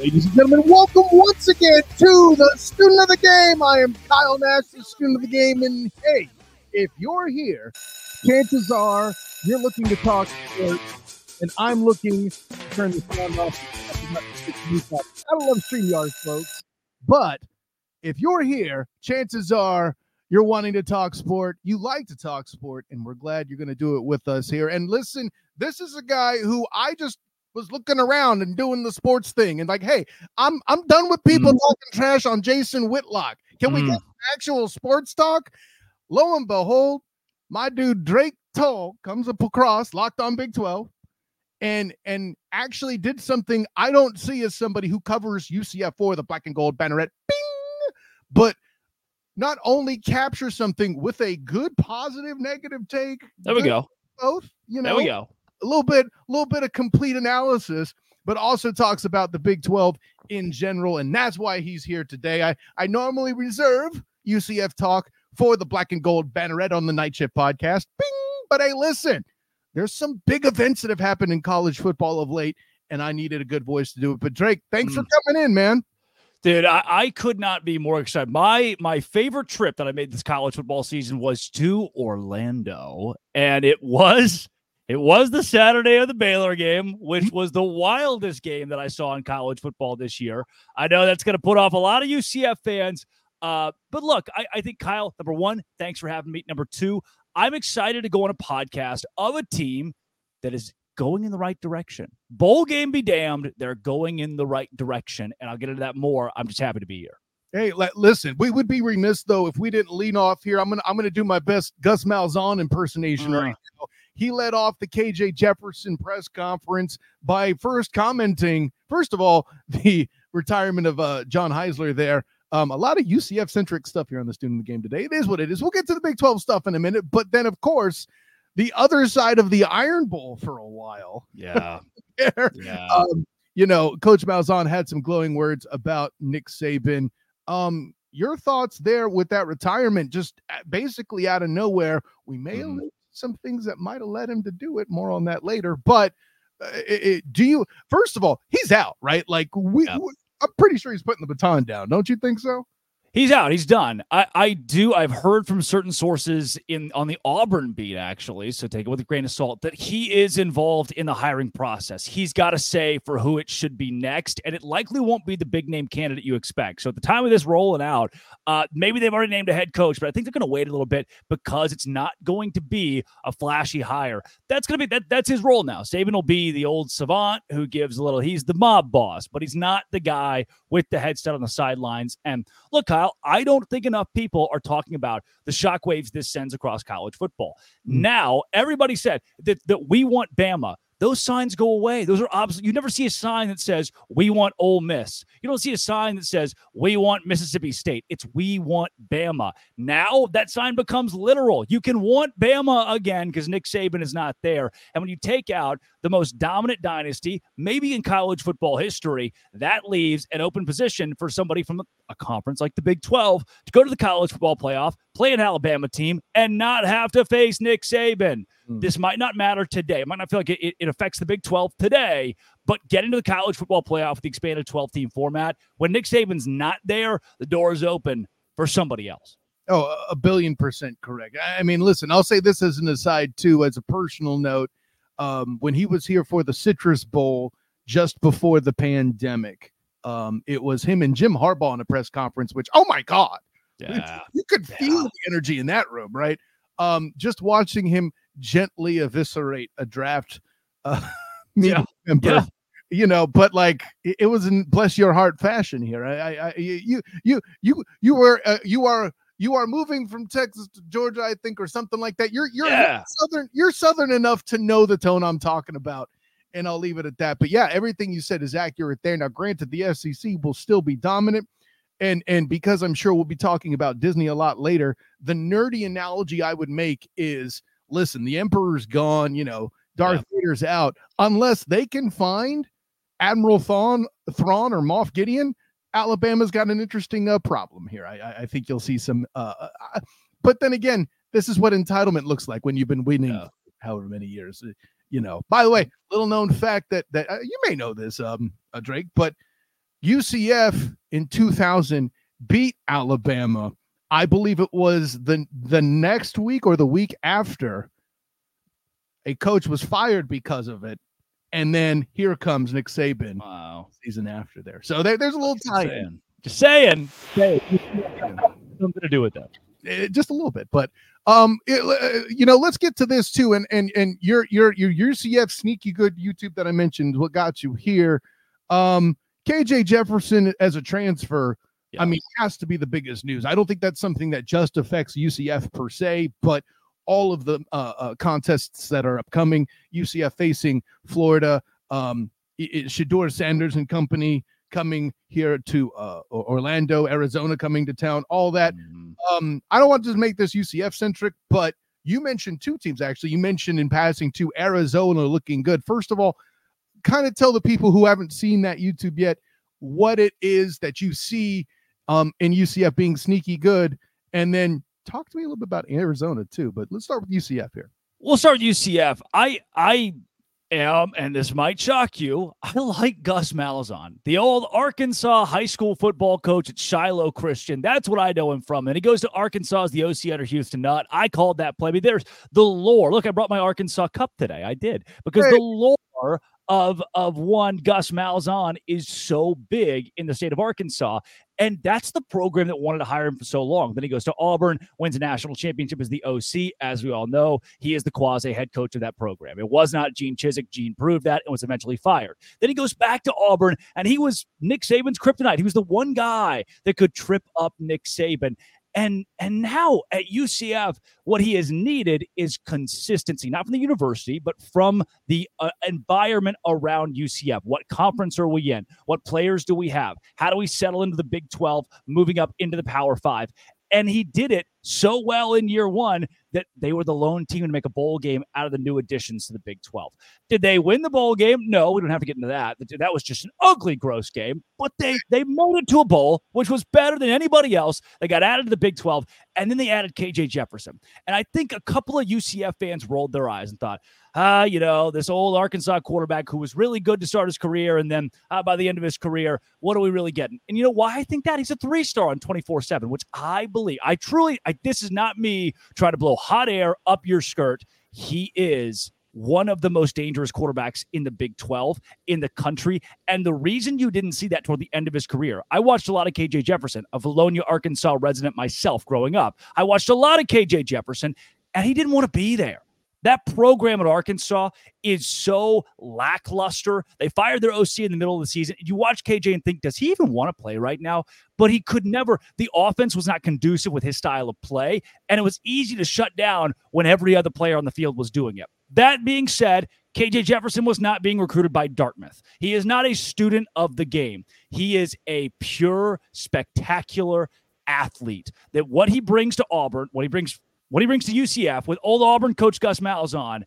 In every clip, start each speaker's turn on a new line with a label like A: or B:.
A: Ladies and gentlemen, welcome once again to the student of the game. I am Kyle Nash, the student of the game. And hey, if you're here, chances are you're looking to talk sports, and I'm looking to turn this sound off. I don't love StreamYard, folks, but if you're here, chances are you're wanting to talk sport. You like to talk sport, and we're glad you're going to do it with us here. And listen, this is a guy who I just was looking around and doing the sports thing and like, hey, I'm I'm done with people mm. talking trash on Jason Whitlock. Can mm. we get actual sports talk? Lo and behold, my dude Drake Toll comes up across, locked on Big 12, and and actually did something I don't see as somebody who covers UCF for the black and gold banneret, bing, but not only capture something with a good positive negative take.
B: There we go.
A: Both, you know.
B: There we go
A: a little bit, a little bit of complete analysis, but also talks about the Big 12 in general. And that's why he's here today. I, I normally reserve UCF talk for the black and gold banneret on the Night Shift podcast. Bing! But hey, listen, there's some big events that have happened in college football of late, and I needed a good voice to do it. But Drake, thanks mm. for coming in, man.
B: Dude, I, I, could not be more excited. My my favorite trip that I made this college football season was to Orlando, and it was it was the Saturday of the Baylor game, which mm-hmm. was the wildest game that I saw in college football this year. I know that's going to put off a lot of UCF fans. Uh, but look, I, I think Kyle, number one, thanks for having me. Number two, I'm excited to go on a podcast of a team that is going in the right direction. Bowl game be damned, they're going in the right direction. And I'll get into that more. I'm just happy to be here.
A: Hey, listen, we would be remiss though if we didn't lean off here. I'm gonna I'm gonna do my best Gus Malzahn impersonation mm. right now. He led off the KJ Jefferson press conference by first commenting, first of all, the retirement of uh, John Heisler there. Um, a lot of UCF centric stuff here on the student of the game today. It is what it is. We'll get to the Big 12 stuff in a minute, but then, of course, the other side of the Iron Bowl for a while.
B: Yeah.
A: yeah. Um, you know, Coach Malzahn had some glowing words about Nick Saban. Um, your thoughts there with that retirement, just uh, basically out of nowhere. We may mm some things that might have led him to do it. More on that later. But uh, it, it, do you? First of all, he's out, right? Like we, yeah. we, I'm pretty sure he's putting the baton down. Don't you think so?
B: He's out. He's done. I, I do. I've heard from certain sources in on the Auburn beat, actually. So take it with a grain of salt that he is involved in the hiring process. He's got a say for who it should be next, and it likely won't be the big name candidate you expect. So at the time of this rolling out, uh, maybe they've already named a head coach, but I think they're going to wait a little bit because it's not going to be a flashy hire. That's going to be that. That's his role now. Saban will be the old savant who gives a little. He's the mob boss, but he's not the guy with the headset on the sidelines. And look, Kyle, I don't think enough people are talking about the shockwaves this sends across college football. Mm. Now, everybody said that, that we want Bama those signs go away. Those are obsolete. You never see a sign that says we want Ole Miss. You don't see a sign that says we want Mississippi State. It's we want Bama. Now that sign becomes literal. You can want Bama again because Nick Saban is not there. And when you take out the most dominant dynasty, maybe in college football history, that leaves an open position for somebody from a conference like the Big 12 to go to the college football playoff, play an Alabama team, and not have to face Nick Saban. Mm. This might not matter today. It might not feel like it, it affects the Big 12 today, but get into the college football playoff with the expanded 12 team format. When Nick Saban's not there, the door is open for somebody else.
A: Oh, a billion percent correct. I mean, listen, I'll say this as an aside, too, as a personal note. Um, when he was here for the Citrus Bowl just before the pandemic, um, it was him and Jim Harbaugh in a press conference, which, oh my God,
B: yeah.
A: you could feel yeah. the energy in that room, right? Um, just watching him gently eviscerate a draft uh, yeah. member. Yeah. You know, but like it, was in bless your heart fashion here. I, I, I you, you, you, you were, uh, you are, you are moving from Texas to Georgia, I think, or something like that. You're, you're
B: yeah.
A: southern, you're southern enough to know the tone I'm talking about, and I'll leave it at that. But yeah, everything you said is accurate there. Now, granted, the SEC will still be dominant and and because I'm sure we'll be talking about Disney a lot later, the nerdy analogy I would make is listen, the Emperor's gone, you know, Darth yeah. Vader's out. Unless they can find Admiral Thrawn, Thrawn or Moff Gideon, Alabama's got an interesting uh, problem here. I, I think you'll see some. Uh, uh, uh, but then again, this is what entitlement looks like when you've been winning yeah. however many years. Uh, you know. By the way, little known fact that that uh, you may know this, um, uh, Drake, but UCF in 2000 beat Alabama. I believe it was the the next week or the week after a coach was fired because of it. And then here comes Nick Saban.
B: Wow.
A: Season after there. So there, there's a little time.
B: Just saying. saying. Something to do with that.
A: It, eh, just a little bit, but um, it, uh, you know, let's get to this too. And and and your your your UCF sneaky good YouTube that I mentioned, what got you here? Um, KJ Jefferson as a transfer. Yes. I mean, it has to be the biggest news. I don't think that's something that just affects UCF per se, but all of the uh, uh, contests that are upcoming. UCF facing Florida. Um, Shedeur Sanders and company coming here to uh, Orlando, Arizona coming to town. All that. Mm-hmm. Um, I don't want to just make this UCF centric, but you mentioned two teams actually. You mentioned in passing to Arizona looking good. First of all, kind of tell the people who haven't seen that YouTube yet what it is that you see um, and UCF being sneaky good, and then talk to me a little bit about Arizona too, but let's start with UCF here.
B: We'll start with UCF. I I am, and this might shock you, I like Gus Malzahn, the old Arkansas high school football coach at Shiloh Christian. That's what I know him from. And he goes to Arkansas as the OC under Houston Nutt. I called that play. I mean, there's the lore. Look, I brought my Arkansas cup today. I did because hey. the lore of of one Gus Malzahn is so big in the state of Arkansas. And that's the program that wanted to hire him for so long. Then he goes to Auburn, wins a national championship as the OC. As we all know, he is the quasi head coach of that program. It was not Gene Chizik. Gene proved that and was eventually fired. Then he goes back to Auburn, and he was Nick Saban's kryptonite. He was the one guy that could trip up Nick Saban. And and now at UCF, what he has needed is consistency, not from the university, but from the uh, environment around UCF. What conference are we in? What players do we have? How do we settle into the Big 12, moving up into the Power Five? And he did it so well in year one that they were the lone team to make a bowl game out of the new additions to the Big 12. Did they win the bowl game? No, we don't have to get into that. That was just an ugly, gross game. But they they made it to a bowl, which was better than anybody else. They got added to the Big 12, and then they added KJ Jefferson. And I think a couple of UCF fans rolled their eyes and thought, ah, you know, this old Arkansas quarterback who was really good to start his career, and then uh, by the end of his career, what are we really getting? And you know why I think that he's a three star on 24 7, which I believe. I truly, I, this is not me trying to blow hot air up your skirt. He is one of the most dangerous quarterbacks in the Big 12 in the country. And the reason you didn't see that toward the end of his career, I watched a lot of KJ Jefferson, a Vilonia, Arkansas resident myself growing up. I watched a lot of KJ Jefferson, and he didn't want to be there. That program at Arkansas is so lackluster. They fired their OC in the middle of the season. You watch KJ and think, does he even want to play right now? But he could never. The offense was not conducive with his style of play, and it was easy to shut down when every other player on the field was doing it. That being said, KJ Jefferson was not being recruited by Dartmouth. He is not a student of the game. He is a pure, spectacular athlete. That what he brings to Auburn, what he brings what he brings to UCF with old Auburn coach Gus Malzahn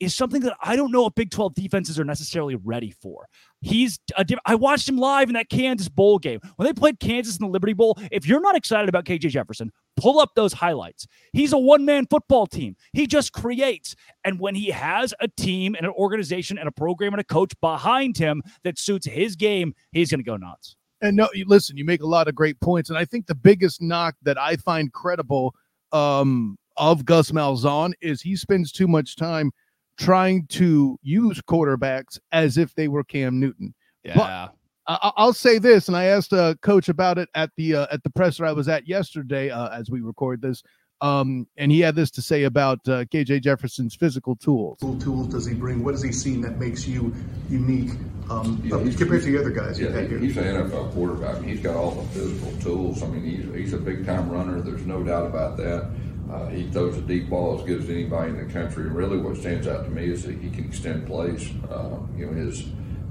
B: is something that I don't know if Big 12 defenses are necessarily ready for. He's a, I watched him live in that Kansas bowl game. When they played Kansas in the Liberty Bowl, if you're not excited about KJ Jefferson, pull up those highlights. He's a one-man football team. He just creates. And when he has a team and an organization and a program and a coach behind him that suits his game, he's going to go nuts.
A: And no, listen, you make a lot of great points and I think the biggest knock that I find credible um of Gus Malzahn is he spends too much time trying to use quarterbacks as if they were Cam Newton.
B: Yeah.
A: But I, will say this, and I asked a uh, coach about it at the uh, at the presser I was at yesterday uh, as we record this. Um, and he had this to say about uh, KJ Jefferson's physical tools.
C: What tools does he bring? What has he seen that makes you unique um, yeah, compared to the other guys?
D: Yeah, he, he's an NFL quarterback. He's got all the physical tools. I mean, he's, he's a big time runner. There's no doubt about that. Uh, he throws a deep ball as good as anybody in the country. And really, what stands out to me is that he can extend plays. Uh, you know, his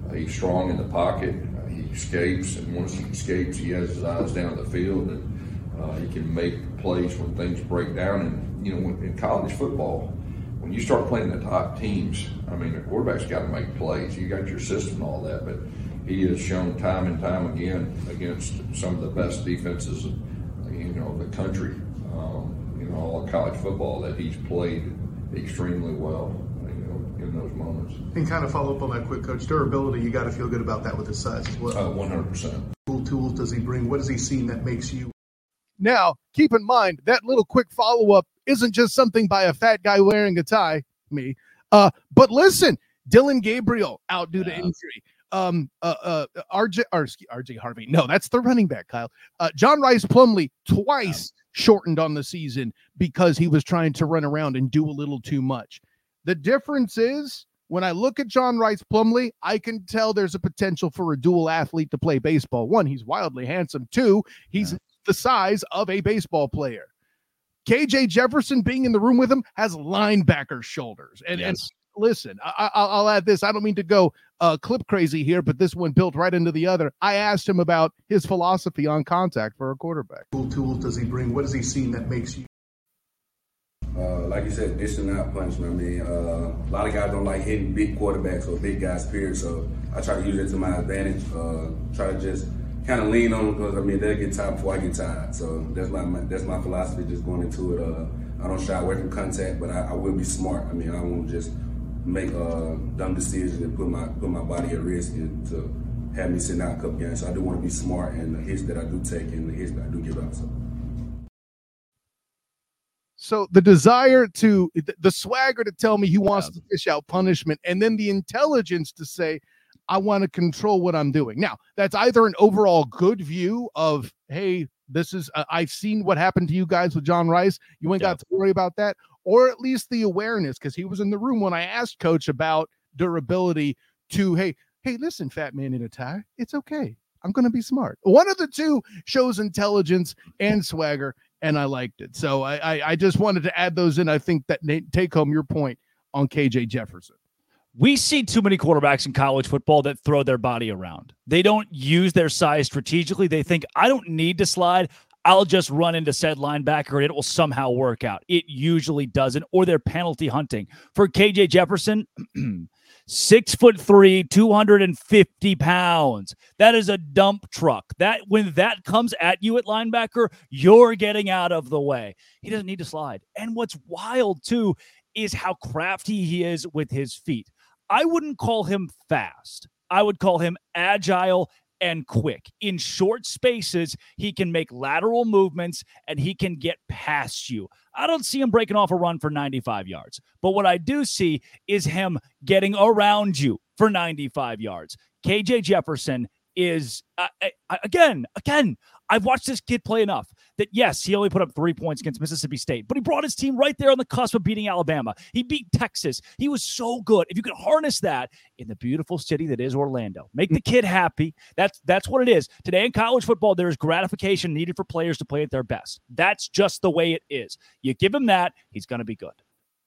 D: uh, he's strong in the pocket. Uh, he escapes, and once he escapes, he has his eyes down the field, and uh, he can make plays when things break down. And you know, when, in college football, when you start playing the top teams, I mean, the quarterback's got to make plays. You got your system and all that, but he has shown time and time again against some of the best defenses, you know, the country all of college football that he's played extremely well. You know, in those moments.
C: And kind of follow up on that quick, coach. Durability, you got to feel good about that with his size as well.
D: Uh, 100%.
C: Cool tools does he bring? What has he seen that makes you?
A: Now, keep in mind that little quick follow up isn't just something by a fat guy wearing a tie, me. Uh, but listen, Dillon Gabriel out due to injury. Um, uh, uh, RJ, or, RJ Harvey. No, that's the running back, Kyle. Uh, John Rhys Plumlee twice shortened on the season because he was trying to run around and do a little too much. The difference is when I look at John Rhys Plumlee, I can tell there's a potential for a dual athlete to play baseball. One, he's wildly handsome. Two, he's the size of a baseball player. KJ Jefferson being in the room with him has linebacker shoulders. And, and
B: Yes.
A: Listen, I, I, I'll add this. I don't mean to go uh, clip crazy here, but this one built right into the other. I asked him about his philosophy on contact for a quarterback.
C: What tools does he bring? What has he seen that makes you?
E: Uh, like you said, dishing out punishment. I mean, uh, a lot of guys don't like hitting big quarterbacks or big guys, period. So I try to use it to my advantage. Uh, try to just kind of lean on them because I mean they'll get tired before I get tired. So that's my, my that's my philosophy. Just going into it. Uh, I don't shy away from contact, but I, I will be smart. I mean, I won't just make uh, dumb decisions and put my put my body at risk and to have me sitting out a couple games. So I do want to be smart in the hits that I do take and the hits that I do give out. So.
A: So the desire to the swagger to tell me he wants to fish out punishment, and then the intelligence to say, I want to control what I'm doing. Now, that's either an overall good view of, hey, this is uh, I've seen what happened to you guys with John Rhys. You ain't got to worry about that, or at least the awareness because he was in the room when I asked Coach about durability. To hey, hey, listen, fat man in a tie, it's okay. I'm going to be smart. One of the two shows intelligence and swagger, and I liked it. So I, I, I just wanted to add those in. I think that take home your point on KJ Jefferson.
B: We see too many quarterbacks in college football that throw their body around. They don't use their size strategically. They think, I don't need to slide. I'll just run into said linebacker and it will somehow work out. It usually doesn't, or they're penalty hunting. For KJ Jefferson, six foot three, 250 pounds. That is a dump truck. That when that comes at you at linebacker, you're getting out of the way. He doesn't need to slide. And what's wild too is how crafty he is with his feet. I wouldn't call him fast. I would call him agile and quick. In short spaces, he can make lateral movements and he can get past you. I don't see him breaking off a run for 95 yards. But what I do see is him getting around you for 95 yards. KJ Jefferson is, uh, uh, again, again, I've watched this kid play enough that yes, he only put up three points against Mississippi State, but he brought his team right there on the cusp of beating Alabama. He beat Texas. He was so good. If you could harness that in the beautiful city that is Orlando, make the kid happy. That's that's what it is. Today in college football, there's gratification needed for players to play at their best. That's just the way it is. You give him that, he's going to be good.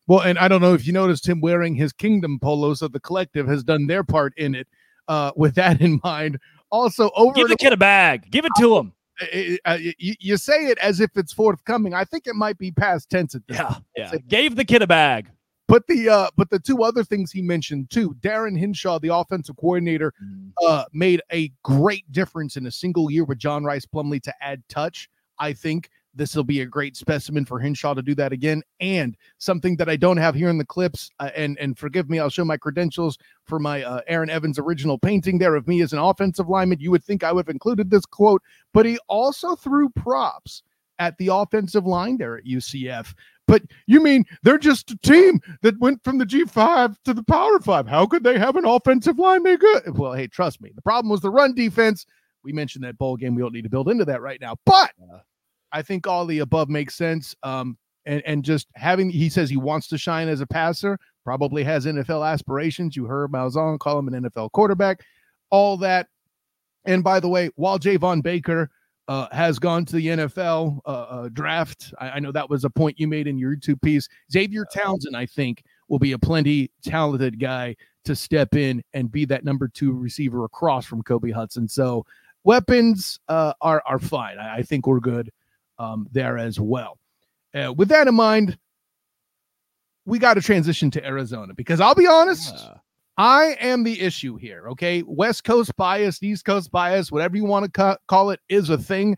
A: Well, and I don't know if you noticed him wearing his Kingdom polo, so the collective has done their part in it. Uh, with that in mind, also over
B: Give the kid a bag. Give it to him.
A: Uh, uh, you, you say it as if it's forthcoming. I think it might be past tense at this.
B: Yeah, yeah. Gave the kid a bag.
A: But the uh, but the two other things he mentioned too, Darin Hinshaw, the offensive coordinator, uh, made a great difference in a single year with John Rhys Plumlee to add touch. I think this will be a great specimen for Hinshaw to do that again. And something that I don't have here in the clips, uh, and and forgive me, I'll show my credentials for my uh, Aaron Evans original painting there of me as an offensive lineman. You would think I would have included this quote, but he also threw props at the offensive line there at UCF. But you mean they're just a team that went from the G5 to the Power Five? How could they have an offensive line they good? Well, hey, trust me. The problem was the run defense. We mentioned that bowl game. We don't need to build into that right now. But I think all the above makes sense. Um, and and just having he says he wants to shine as a passer, probably has NFL aspirations. You heard Malzahn call him an NFL quarterback, all that. And by the way, while Javon Baker uh, has gone to the NFL uh, uh, draft, I, I know that was a point you made in your YouTube piece. Xavier Townsend, I think, will be a plenty talented guy to step in and be that number two receiver across from Kobe Hudson. So weapons uh, are are fine. I, I think we're good um, there as well. Uh, with that in mind, we got to transition to Arizona because I'll be honest, I am the issue here. Okay, West Coast bias, East Coast bias, whatever you want to ca- call it, is a thing.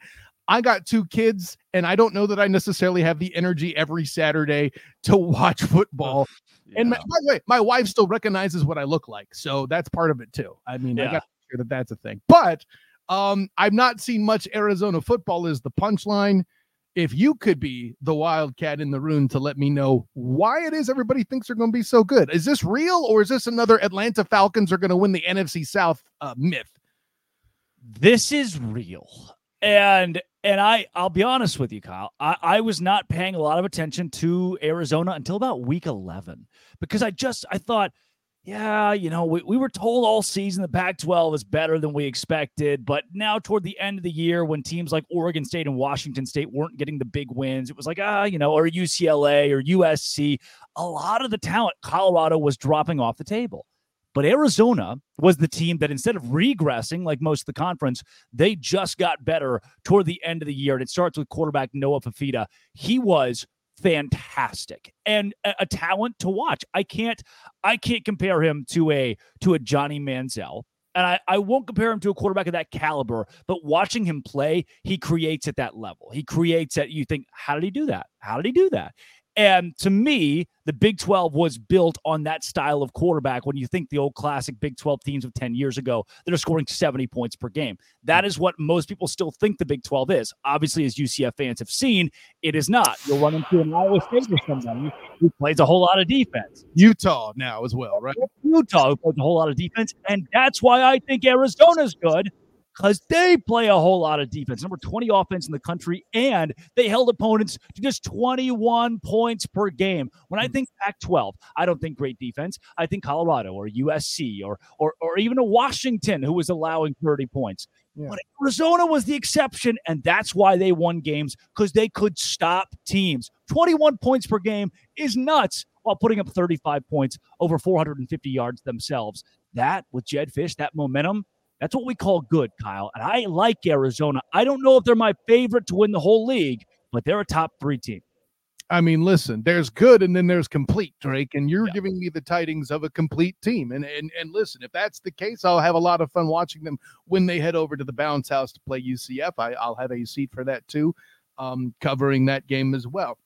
A: I got two kids, and I don't know that I necessarily have the energy every Saturday to watch football.
B: Yeah.
A: And my, by the way, my wife still recognizes what I look like, so that's part of it too. I mean, I got to make sure that that's a thing. But um, I've not seen much Arizona football. Is the punchline? If you could be the wildcat in the room to let me know why it is everybody thinks they're going to be so good, is this real or is this another Atlanta Falcons are going to win the NFC South uh, myth?
B: this is real and and i i'll be honest with you kyle I, I was not paying a lot of attention to arizona until about week 11 because i just i thought yeah you know we, we were told all season the pac 12 is better than we expected but now toward the end of the year when teams like oregon state and washington state weren't getting the big wins it was like ah you know or ucla or usc a lot of the talent colorado was dropping off the table but Arizona was the team that instead of regressing like most of the conference, they just got better toward the end of the year. And it starts with quarterback Noah Fifita. He was fantastic and a, a talent to watch. I can't I can't compare him to a to a Johnny Manziel. And I, I won't compare him to a quarterback of that caliber, but watching him play, he creates at that level. He creates at you think, how did he do that? How did he do that? And to me, the Big 12 was built on that style of quarterback when you think the old classic Big 12 teams of 10 years ago that are scoring 70 points per game. That is what most people still think the Big 12 is. Obviously, as UCF fans have seen, it is not. You'll run into an Iowa State or somebody who plays a whole lot of defense.
A: Utah now as well, right?
B: Utah who plays a whole lot of defense. And that's why I think Arizona's good because they play a whole lot of defense. Number 20 offense in the country, and they held opponents to just 21 points per game. When I hmm. think Pac 12, I don't think great defense. I think Colorado or USC or, or, or even a Washington who was allowing 30 points.
A: Yeah.
B: But Arizona was the exception, and that's why they won games because they could stop teams. 21 points per game is nuts while putting up 35 points over 450 yards themselves. That with Jedd Fisch, that momentum, that's what we call good, Kyle. And I like Arizona. I don't know if they're my favorite to win the whole league, but they're a top three team.
A: I mean, listen, there's good and then there's complete, Drake, and you're
B: Yeah.
A: giving me the tidings of a complete team. And and and listen, if that's the case, I'll have a lot of fun watching them when they head over to the Bounce House to play UCF. I, I'll have a seat for that too, um, covering that game as well.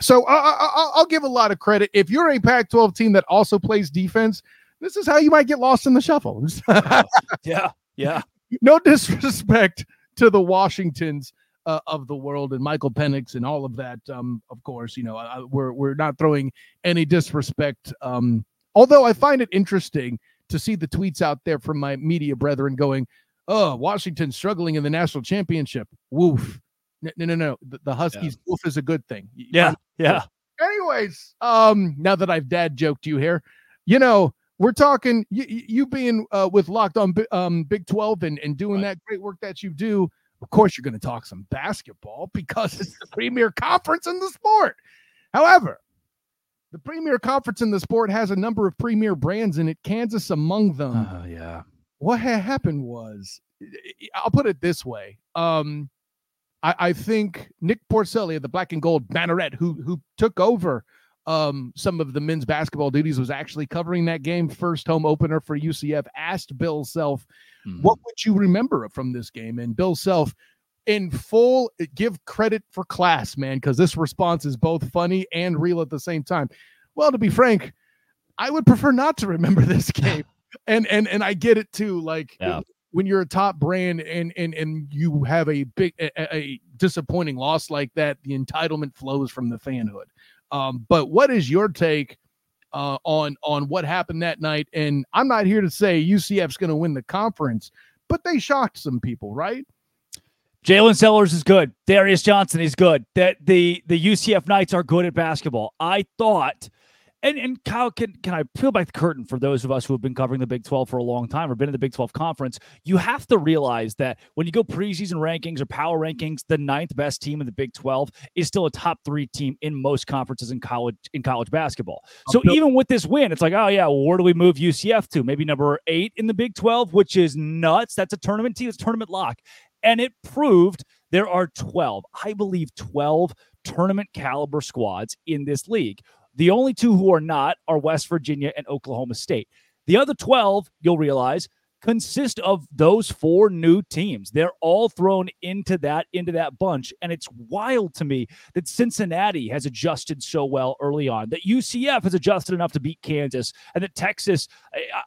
A: So I, I, I- I'll give a lot of credit. If you're a Pac-12 team that also plays defense, this is how you might get lost in the shuffle.
B: Yeah. Yeah.
A: no disrespect to the Washingtons uh, of the world and Michael Penix and all of that. Um, of course, you know I, we're we're not throwing any disrespect. Um, although I find it interesting to see the tweets out there from my media brethren going, "Oh, Washington struggling in the national championship. Woof." No, no, no, no. The, the Huskies. Woof is a good thing. You
B: Yeah. Yeah.
A: anyways, um, now that I've dad joked you here, you know, we're talking you, you being uh, with Locked On um, Big 12 and, and doing
B: Right.
A: that great work that you do. Of course, you're going to talk some basketball because it's the premier conference in the sport. However, the premier conference in the sport has a number of premier brands in it, Kansas among them
B: Oh, yeah.
A: what had happened was I'll put it this way. Um I, I think Nick Porcelli of the Black and Gold Banneret, who who took over um some of the men's basketball duties, was actually covering that game, first home opener for UCF, asked Bill Self,
B: Mhm.
A: what would you remember from this game? And Bill Self in full give credit for class, man, because this response is both funny and real at the same time. Well, to be frank, I would prefer not to remember this game. and and and I get it too. Like
B: Yeah.
A: when you're a top brand and and and you have a big a- a disappointing loss like that, the entitlement flows from the fanhood. Um, but what is your take uh, on on what happened that night? And I'm not here to say UCF's going to win the conference, but they shocked some people, right?
B: Jaylin Sellers is good. Darius Johnson is good. That the the UCF Knights are good at basketball. I thought, and and Kyle, can can I peel back the curtain for those of us who have been covering the Big Twelve for a long time or been in the Big Twelve conference? You have to realize that when you go preseason rankings or power rankings, the ninth best team in the Big Twelve is still a top three team in most conferences in college in college basketball. So even with this win, it's like, oh yeah, well, where do we move UCF to? Maybe number eight in the Big Twelve, which is nuts. That's a tournament team. It's tournament lock and it proved there are 12, I believe 12 tournament caliber squads in this league. The only two who are not are West Virginia and Oklahoma State. The other 12, you'll realize, consist of those four new teams. They're all thrown into that into that bunch and it's wild to me that Cincinnati has adjusted so well early on. That UCF has adjusted enough to beat Kansas and that Texas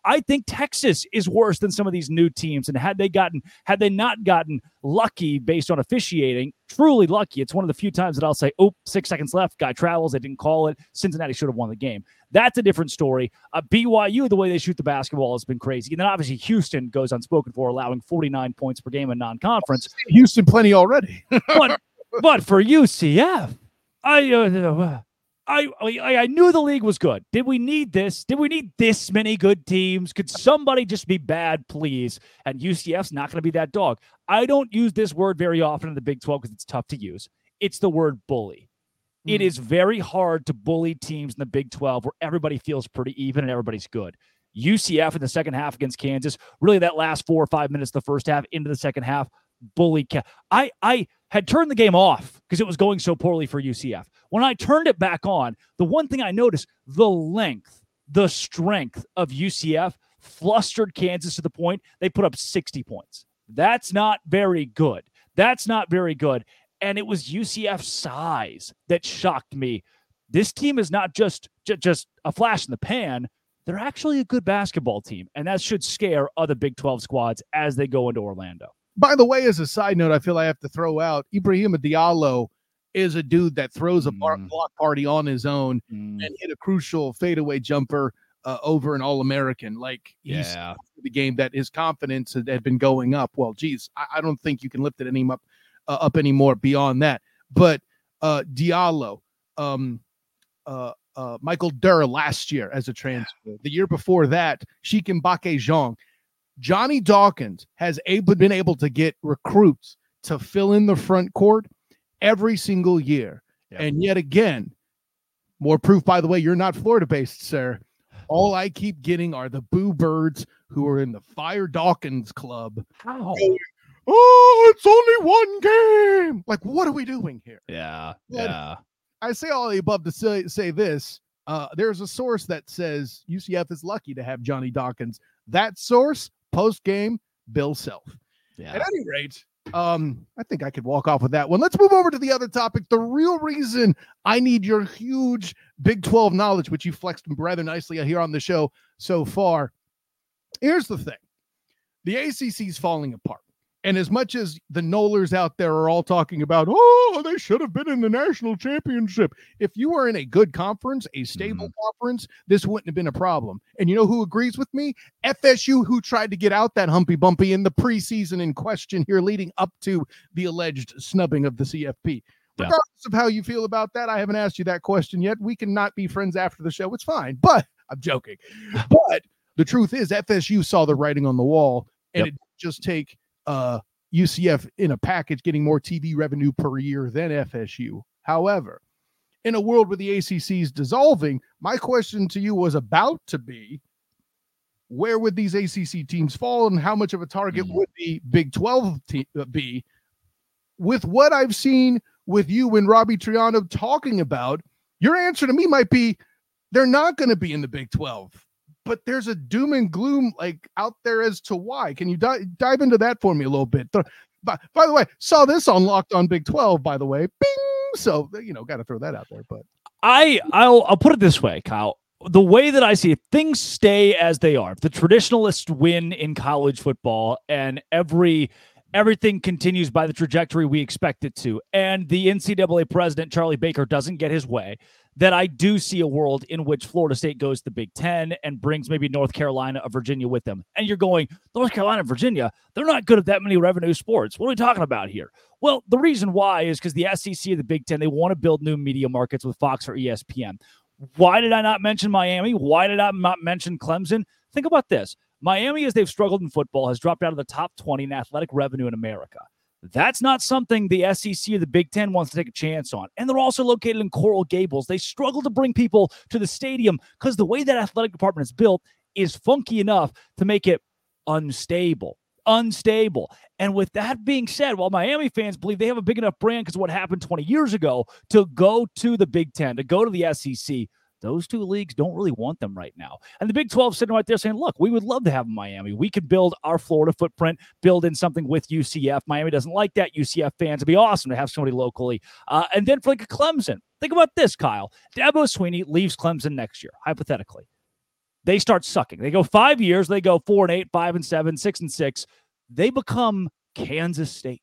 B: I, think Texas is worse than some of these new teams and had they gotten had they not gotten lucky based on officiating, truly lucky. It's one of the few times that I'll say, "Oh, six seconds left, guy travels, they didn't call it. Cincinnati should have won the game." That's a different story. Uh, BYU, the way they shoot the basketball has been crazy. And then obviously Houston goes unspoken for, allowing 49 points per game in non conference.
A: Houston, plenty already.
B: but, but for UCF, I, uh, I, I, I knew the league was good. Did we need this? Did we need this many good teams? Could somebody just be bad, please? And UCF's not going to be that dog. I don't use this word very often in the Big 12 because it's tough to use. It's the word bully. It mm. very hard to bully teams in the Big 12 where everybody feels pretty even and everybody's good. UCF in the second half against Kansas, really that last four or five minutes of the first half into the second half, bully. Ca- I I had turned the game off because it was going so poorly for UCF. When I turned it back on, the one thing I noticed, the length, the strength of UCF flustered Kansas to the point they put up 60 points. That's not very good. That's not very good and it was UCF size that shocked me. This team is not just just a flash in the pan. They're actually a good basketball team, and that should scare other Big 12 squads as they go into Orlando.
A: By the way, as a side note, I feel I have to throw out Ibrahima Diallo is a dude that throws a mm. block party on his own mm. and hit a crucial fadeaway jumper uh, over an All American. Like he's yeah. the game that his confidence had, had, been going up. Well, geez, I, I, don't think you can lift it any up uh, up anymore beyond that. But uh, Diallo, um, uh, uh, Michael Durr last year as a transfer. The year before that, Shikin Mbake Zhang. Johnny Dawkins has able, been able to get recruits to fill in the front court every single year. And yet again, more proof, by the way, you're not Florida based, sir. All I keep getting are the boo birds who are in the Fire Dawkins Club.
B: How?
A: Oh, it's only one game. Like, what are we doing here?
B: Yeah. But yeah.
A: I say all the above to say, say this. Uh, there's a source that says UCF is lucky to have Johnny Dawkins. That source, post game, Bill Self. Yeah. At any rate, um, I think I could walk off with that one. Let's move over to the other topic. The real reason I need your huge Big 12 knowledge, which you flexed rather nicely here on the show so far. Here's the thing the ACC is falling apart. And as much as the Nolers out there are all talking about, oh, they should have been in the national championship. If you were in a good conference, a stable mm-hmm. conference, this wouldn't have been a problem. And you know who agrees with me? FSU, who tried to get out that humpy bumpy in the preseason in question here, leading up to the alleged snubbing of the CFP. Yeah. Regardless of how you feel about that, I haven't asked you that question yet. We can not be friends after the show. It's fine, but I'm joking. but the truth is, FSU saw the writing on the wall, and yep. it just take uh, UCF in a package getting more TV revenue per year than FSU. However, in a world where the ACC is dissolving, my question to you was about to be where would these ACC teams fall and how much of a target mm. would the Big 12 te- uh, be? With what I've seen with you and Robbie Triano talking about, your answer to me might be they're not going to be in the Big 12 but there's a doom and gloom like out there as to why. Can you di- dive into that for me a little bit? By, by the way, saw this on Locked on Big 12, by the way. Bing! So, you know, got to throw that out there. But
B: I, I'll, I'll put it this way, Kyle. The way that I see it, things stay as they are. If the traditionalists win in college football and every everything continues by the trajectory we expect it to, and the NCAA president, Charlie Baker, doesn't get his way, that I do see a world in which Florida State goes to the Big Ten and brings maybe North Carolina or Virginia with them. And you're going, North Carolina Virginia, they're not good at that many revenue sports. What are we talking about here? Well, the reason why is because the SEC the Big Ten, they want to build new media markets with Fox or ESPN. Why did I not mention Miami? Why did I not mention Clemson? Think about this. Miami, as they've struggled in football, has dropped out of the top 20 in athletic revenue in America. That's not something the SEC or the Big Ten wants to take a chance on. And they're also located in Coral Gables. They struggle to bring people to the stadium because the way that athletic department is built is funky enough to make it unstable. Unstable. And with that being said, while Miami fans believe they have a big enough brand because what happened 20 years ago to go to the Big Ten, to go to the SEC, Those two leagues don't really want them right now. And the Big 12 sitting right there saying, look, we would love to have Miami. We could build our Florida footprint, build in something with UCF. Miami doesn't like that. UCF fans, it'd be awesome to have somebody locally. Uh, and then for like a Clemson, think about this, Kyle. Dabo Swinney leaves Clemson next year, hypothetically. They start sucking. They go five years, they go four and eight, five and seven, six and six. They become Kansas State.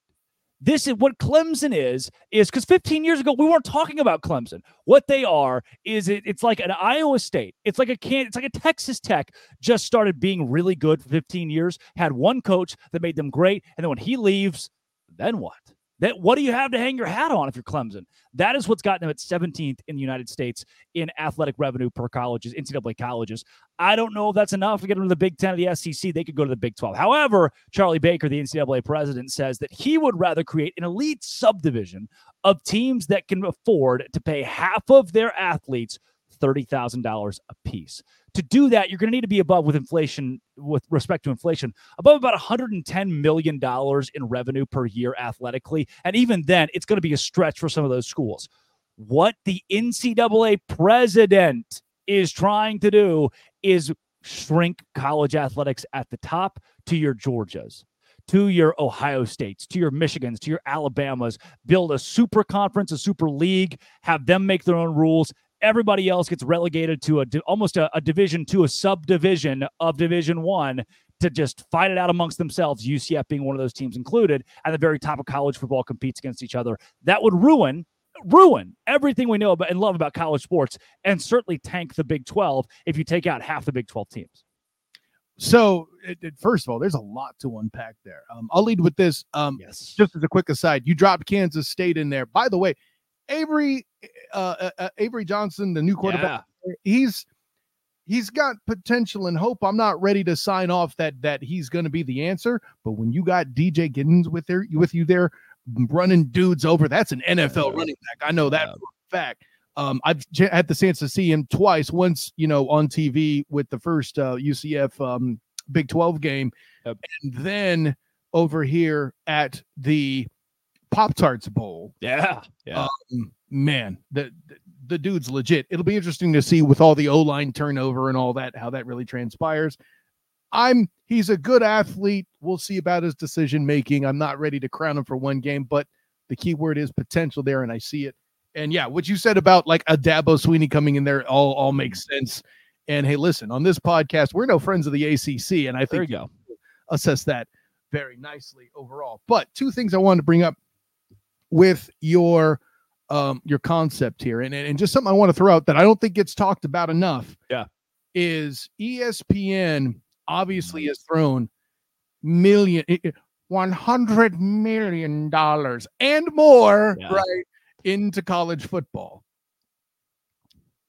B: This is what Clemson is, is because 15 years ago we weren't talking about Clemson. What they are is it, it's like an Iowa State. It's like a can it's like a Texas Tech just started being really good for 15 years, had one coach that made them great, and then when he leaves, then what? That what do you have to hang your hat on if you're Clemson? That is what's gotten them at 17th in the United States in athletic revenue per colleges, NCAA colleges. I don't know if that's enough to get them to the Big Ten of the SEC. They could go to the Big 12. However, Charlie Baker, the NCAA president, says that he would rather create an elite subdivision of teams that can afford to pay half of their athletes $30,000 a piece. To do that, you're going to need to be above with inflation, with respect to inflation, above about $110 million in revenue per year athletically. And even then, it's going to be a stretch for some of those schools. What the NCAA president is trying to do is shrink college athletics at the top to your Georgias, to your Ohio States, to your Michigans, to your Alabamas, build a super conference, a super league, have them make their own rules, everybody else gets relegated to a almost a, a division to a subdivision of division one to just fight it out amongst themselves ucf being one of those teams included at the very top of college football competes against each other that would ruin ruin everything we know about and love about college sports and certainly tank the big 12 if you take out half the big 12 teams
A: so, it, it, first of all, there's a lot to unpack there. Um, I'll lead with this. Um, yes. Just as a quick aside, you dropped Kansas State in there. By the way, Avery uh, uh, uh, Avery Johnson, the new quarterback, yeah. he's he's got potential and hope. I'm not ready to sign off that that he's going to be the answer. But when you got DJ Giddens with there with you there running dudes over, that's an NFL running back. I know that yeah. for a fact. Um, I've had the chance to see him twice. Once, you know, on TV with the first uh, UCF um, Big 12 game, yep. and then over here at the Pop Tarts Bowl.
B: Yeah, yeah.
A: Um, man, the, the, the dude's legit. It'll be interesting to see with all the O line turnover and all that how that really transpires. I'm he's a good athlete. We'll see about his decision making. I'm not ready to crown him for one game, but the key word is potential there, and I see it. And yeah, what you said about like a Dabo Swinney coming in there all all makes mm-hmm. sense. And hey, listen, on this podcast, we're no friends of the ACC, and I think
B: there you go.
A: assess that very nicely overall. But two things I wanted to bring up with your um your concept here and, and just something I want to throw out that I don't think gets talked about enough.
B: Yeah.
A: Is ESPN obviously has thrown million 100 million dollars and more yeah. right into college football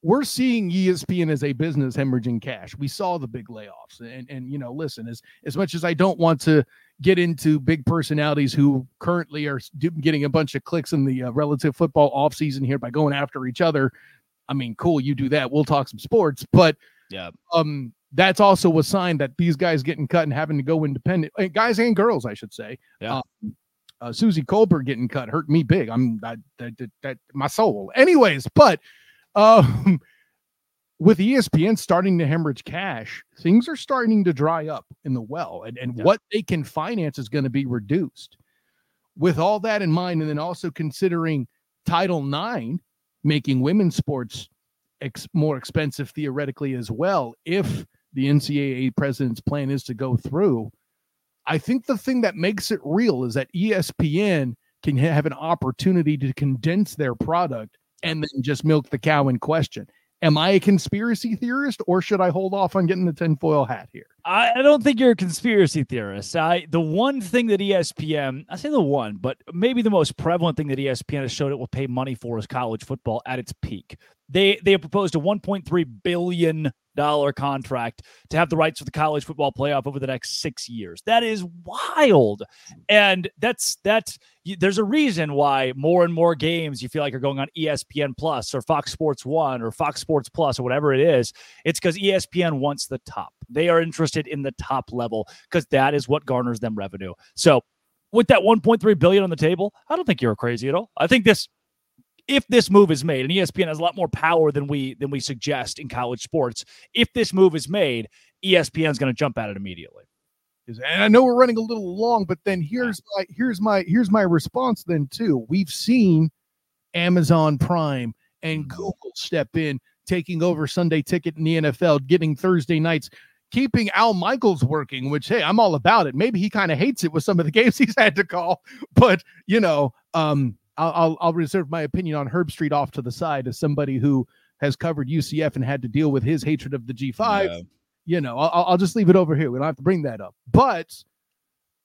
A: we're seeing ESPN as a business hemorrhaging cash. We saw the big layoffs, and and you know, listen, as as much as I don't want to get into big personalities who currently are getting a bunch of clicks in the uh, relative football offseason here by going after each other. I mean, cool, you do that. We'll talk some sports, but
B: yeah,
A: um, that's also a sign that these guys getting cut and having to go independent, uh, guys and girls, I should say.
B: Yeah.
A: Um, uh, Suzy Kolber getting cut hurt me big. I'm that, that, that my soul. Anyways, but um, with ESPN starting to hemorrhage cash, things are starting to dry up in the well, and, and yeah. what they can finance is going to be reduced. With all that in mind, and then also considering Title IX making women's sports ex- more expensive theoretically as well, if the NCAA president's plan is to go through, I think the thing that makes it real is that ESPN can have an opportunity to condense their product and then just milk the cow in question. Am I a conspiracy theorist or should I hold off on getting the tinfoil hat here?
B: I, don't think you're a conspiracy theorist. I the one thing that ESPN, I say the one, but maybe the most prevalent thing that ESPN has showed it will pay money for is college football at its peak. They they have proposed a 1.3 billion dollar contract to have the rights for the college football playoff over the next six years. That is wild, and that's that's there's a reason why more and more games you feel like are going on ESPN Plus or Fox Sports One or Fox Sports Plus or whatever it is. It's because ESPN wants the top. They are interested in the top level because that is what garners them revenue. So with that 1.3 billion on the table, I don't think you're crazy at all. I think this if this move is made, and ESPN has a lot more power than we than we suggest in college sports, if this move is made, ESPN is going to jump at it immediately.
A: And I know we're running a little long, but then here's my here's my here's my response then too. We've seen Amazon Prime and
B: Mm-hmm.
A: Google step in, taking over Sunday Ticket in the NFL, getting Thursday nights, keeping Al Michaels working. Which hey, I'm all about it. Maybe he kind of hates it with some of the games he's had to call, but you know, um, I'll, I'll I'll reserve my opinion on Herbstreit off to the side as somebody who has covered UCF and had to deal with his hatred of the G5
B: Yeah.
A: you know, I'll, I'll just leave it over here. We don't have to bring that up. But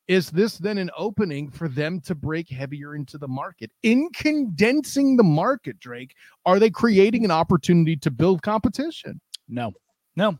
A: is this then an opening for them to break heavier into the market? In condensing the market, Drake, are they creating an opportunity to build competition?
B: No, no,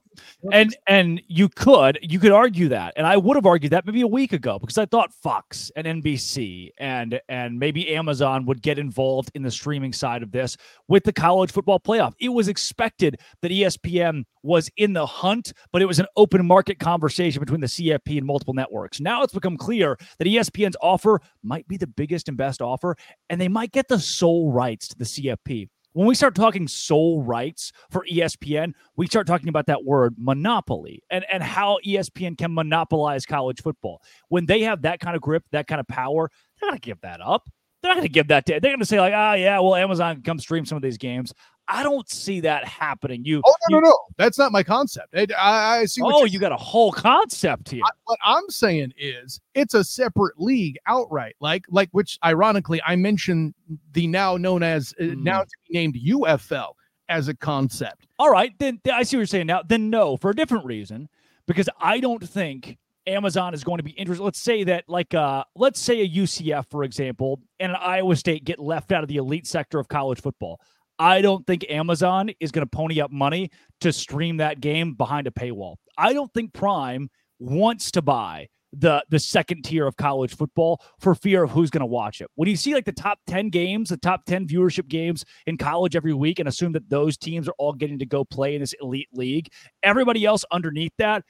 B: and and you could you could argue that, and I would have argued that maybe a week ago because I thought Fox and NBC and and maybe Amazon would get involved in the streaming side of this with the college football playoff. It was expected that ESPN was in the hunt, but it was an open market conversation between the CFP and multiple networks. Now it's become clear that ESPN's offer might be the biggest and best offer, and they might get the sole rights to the CFP. When we start talking sole rights for ESPN, we start talking about that word monopoly and, and how ESPN can monopolize college football. When they have that kind of grip, that kind of power, they're not going to give that up. They're not going to give that to, they're going to say, like, ah, yeah, well, Amazon can come stream some of these games. I don't see that happening. You,
A: Oh no,
B: you-
A: no, no, that's not my concept. I, I, I see. What
B: oh, you got a whole concept here.
A: I- what I'm saying is it's a separate league outright. Like like which ironically I mentioned the now known as uh,
B: Mm.
A: now to be named UFL as a concept.
B: All right, then then I see what you're saying now. Then no, for a different reason, because I don't think Amazon is going to be interested. Let's say that, like, uh, let's say a UCF, for example, and an Iowa State get left out of the elite sector of college football. I don't think Amazon is going to pony up money to stream that game behind a paywall. I don't think Prime wants to buy the the second tier of college football for fear of who's going to watch it. When you see like the top 10 games, the top 10 viewership games in college every week and assume that those teams are all getting to go play in this elite league, everybody else underneath that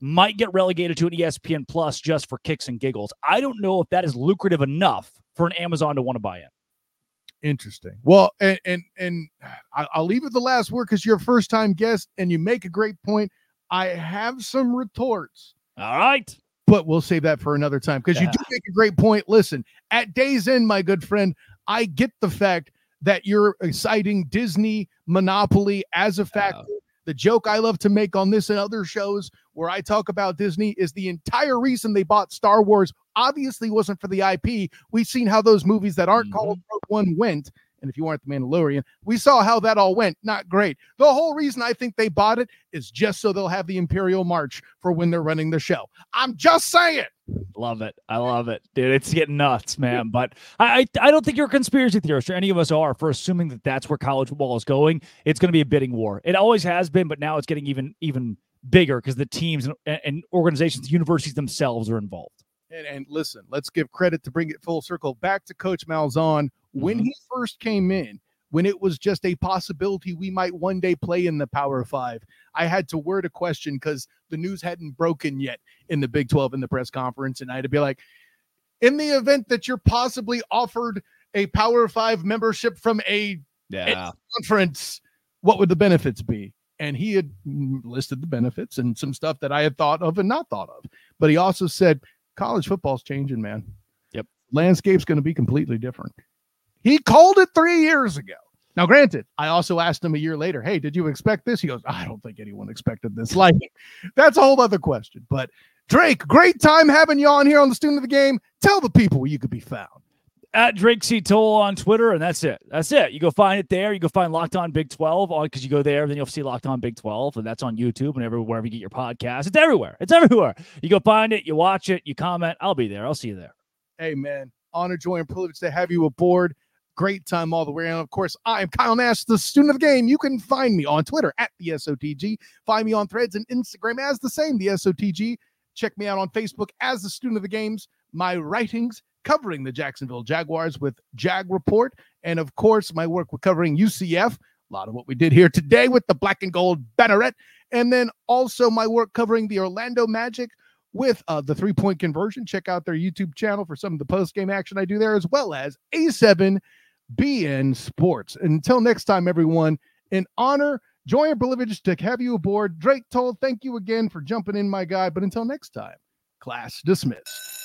B: might get relegated to an ESPN Plus just for kicks and giggles. I don't know if that is lucrative enough for an Amazon to want to buy in.
A: Interesting. Well, and and, and I'll leave it the last word because you're a first time guest and you make a great point. I have some retorts,
B: All right.
A: but we'll save that for another time because you do make a great point. Listen, at day's end, my good friend, I get the fact that you're citing Disney monopoly as a factor. The joke I love to make on this and other shows where I talk about Disney is the entire reason they bought Star Wars obviously wasn't for the IP. We've seen how those movies that aren't called mm-hmm. Rogue One went. And if you aren't the Mandalorian, we saw how that all went. Not great. The whole reason I think they bought it is just so they'll have the Imperial March for when they're running the show. I'm just saying.
B: Love it. I love it, dude. It's getting nuts, man. But I, I, I don't think you're a conspiracy theorist, or any of us are, for assuming that that's where college football is going. It's going to be a bidding war. It always has been, but now it's getting even even bigger because the teams and, and organizations, universities themselves are involved.
A: And, and listen, let's give credit to bring it full circle back to Coach Malzahn. When
B: Mhm.
A: he first came in, when it was just a possibility we might one day play in the Power Five, I had to word a question because the news hadn't broken yet in the Big 12 in the press conference. And I had to be like, in the event that you're possibly offered a Power Five membership from a
B: Yeah.
A: conference, what would the benefits be? And he had listed the benefits and some stuff that I had thought of and not thought of. But he also said, college football's changing, man.
B: Yep.
A: Landscape's going to be completely different. He called it three years ago. Now, granted, I also asked him a year later, hey, did you expect this? He goes, I don't think anyone expected this. Like, that's a whole other question. But Drake, great time having you on here on the student of the game. Tell the people where you could be found.
B: at Drake C. Toll on Twitter, and that's it. That's it. You go find it there. You go find Locked On Big 12 on because you go there, then you'll see Locked On Big 12, and that's on YouTube and everywhere wherever you get your podcast. It's everywhere. It's everywhere. You go find it, you watch it, you comment. I'll be there. I'll see you there.
A: Hey, man, honor, joy, and privilege to have you aboard. Great time all the way around. Of course, I'm Kyle Nash, the student of the game. You can find me on Twitter at the SOTG. Find me on threads and Instagram as the same, the SOTG. Check me out on Facebook as the student of the games. My writings covering the Jacksonville Jaguars with Jag Report. And of course, my work with covering UCF. A lot of what we did here today with the black and gold banneret. And then also my work covering the Orlando Magic with uh, the three point conversion. Check out their YouTube channel for some of the post game action I do there, as well as A7 BN Sports. Until next time, everyone, an honor, joy, and privilege to have you aboard. Drake Toll, thank you again for jumping in, my guy. But until next time, class dismissed.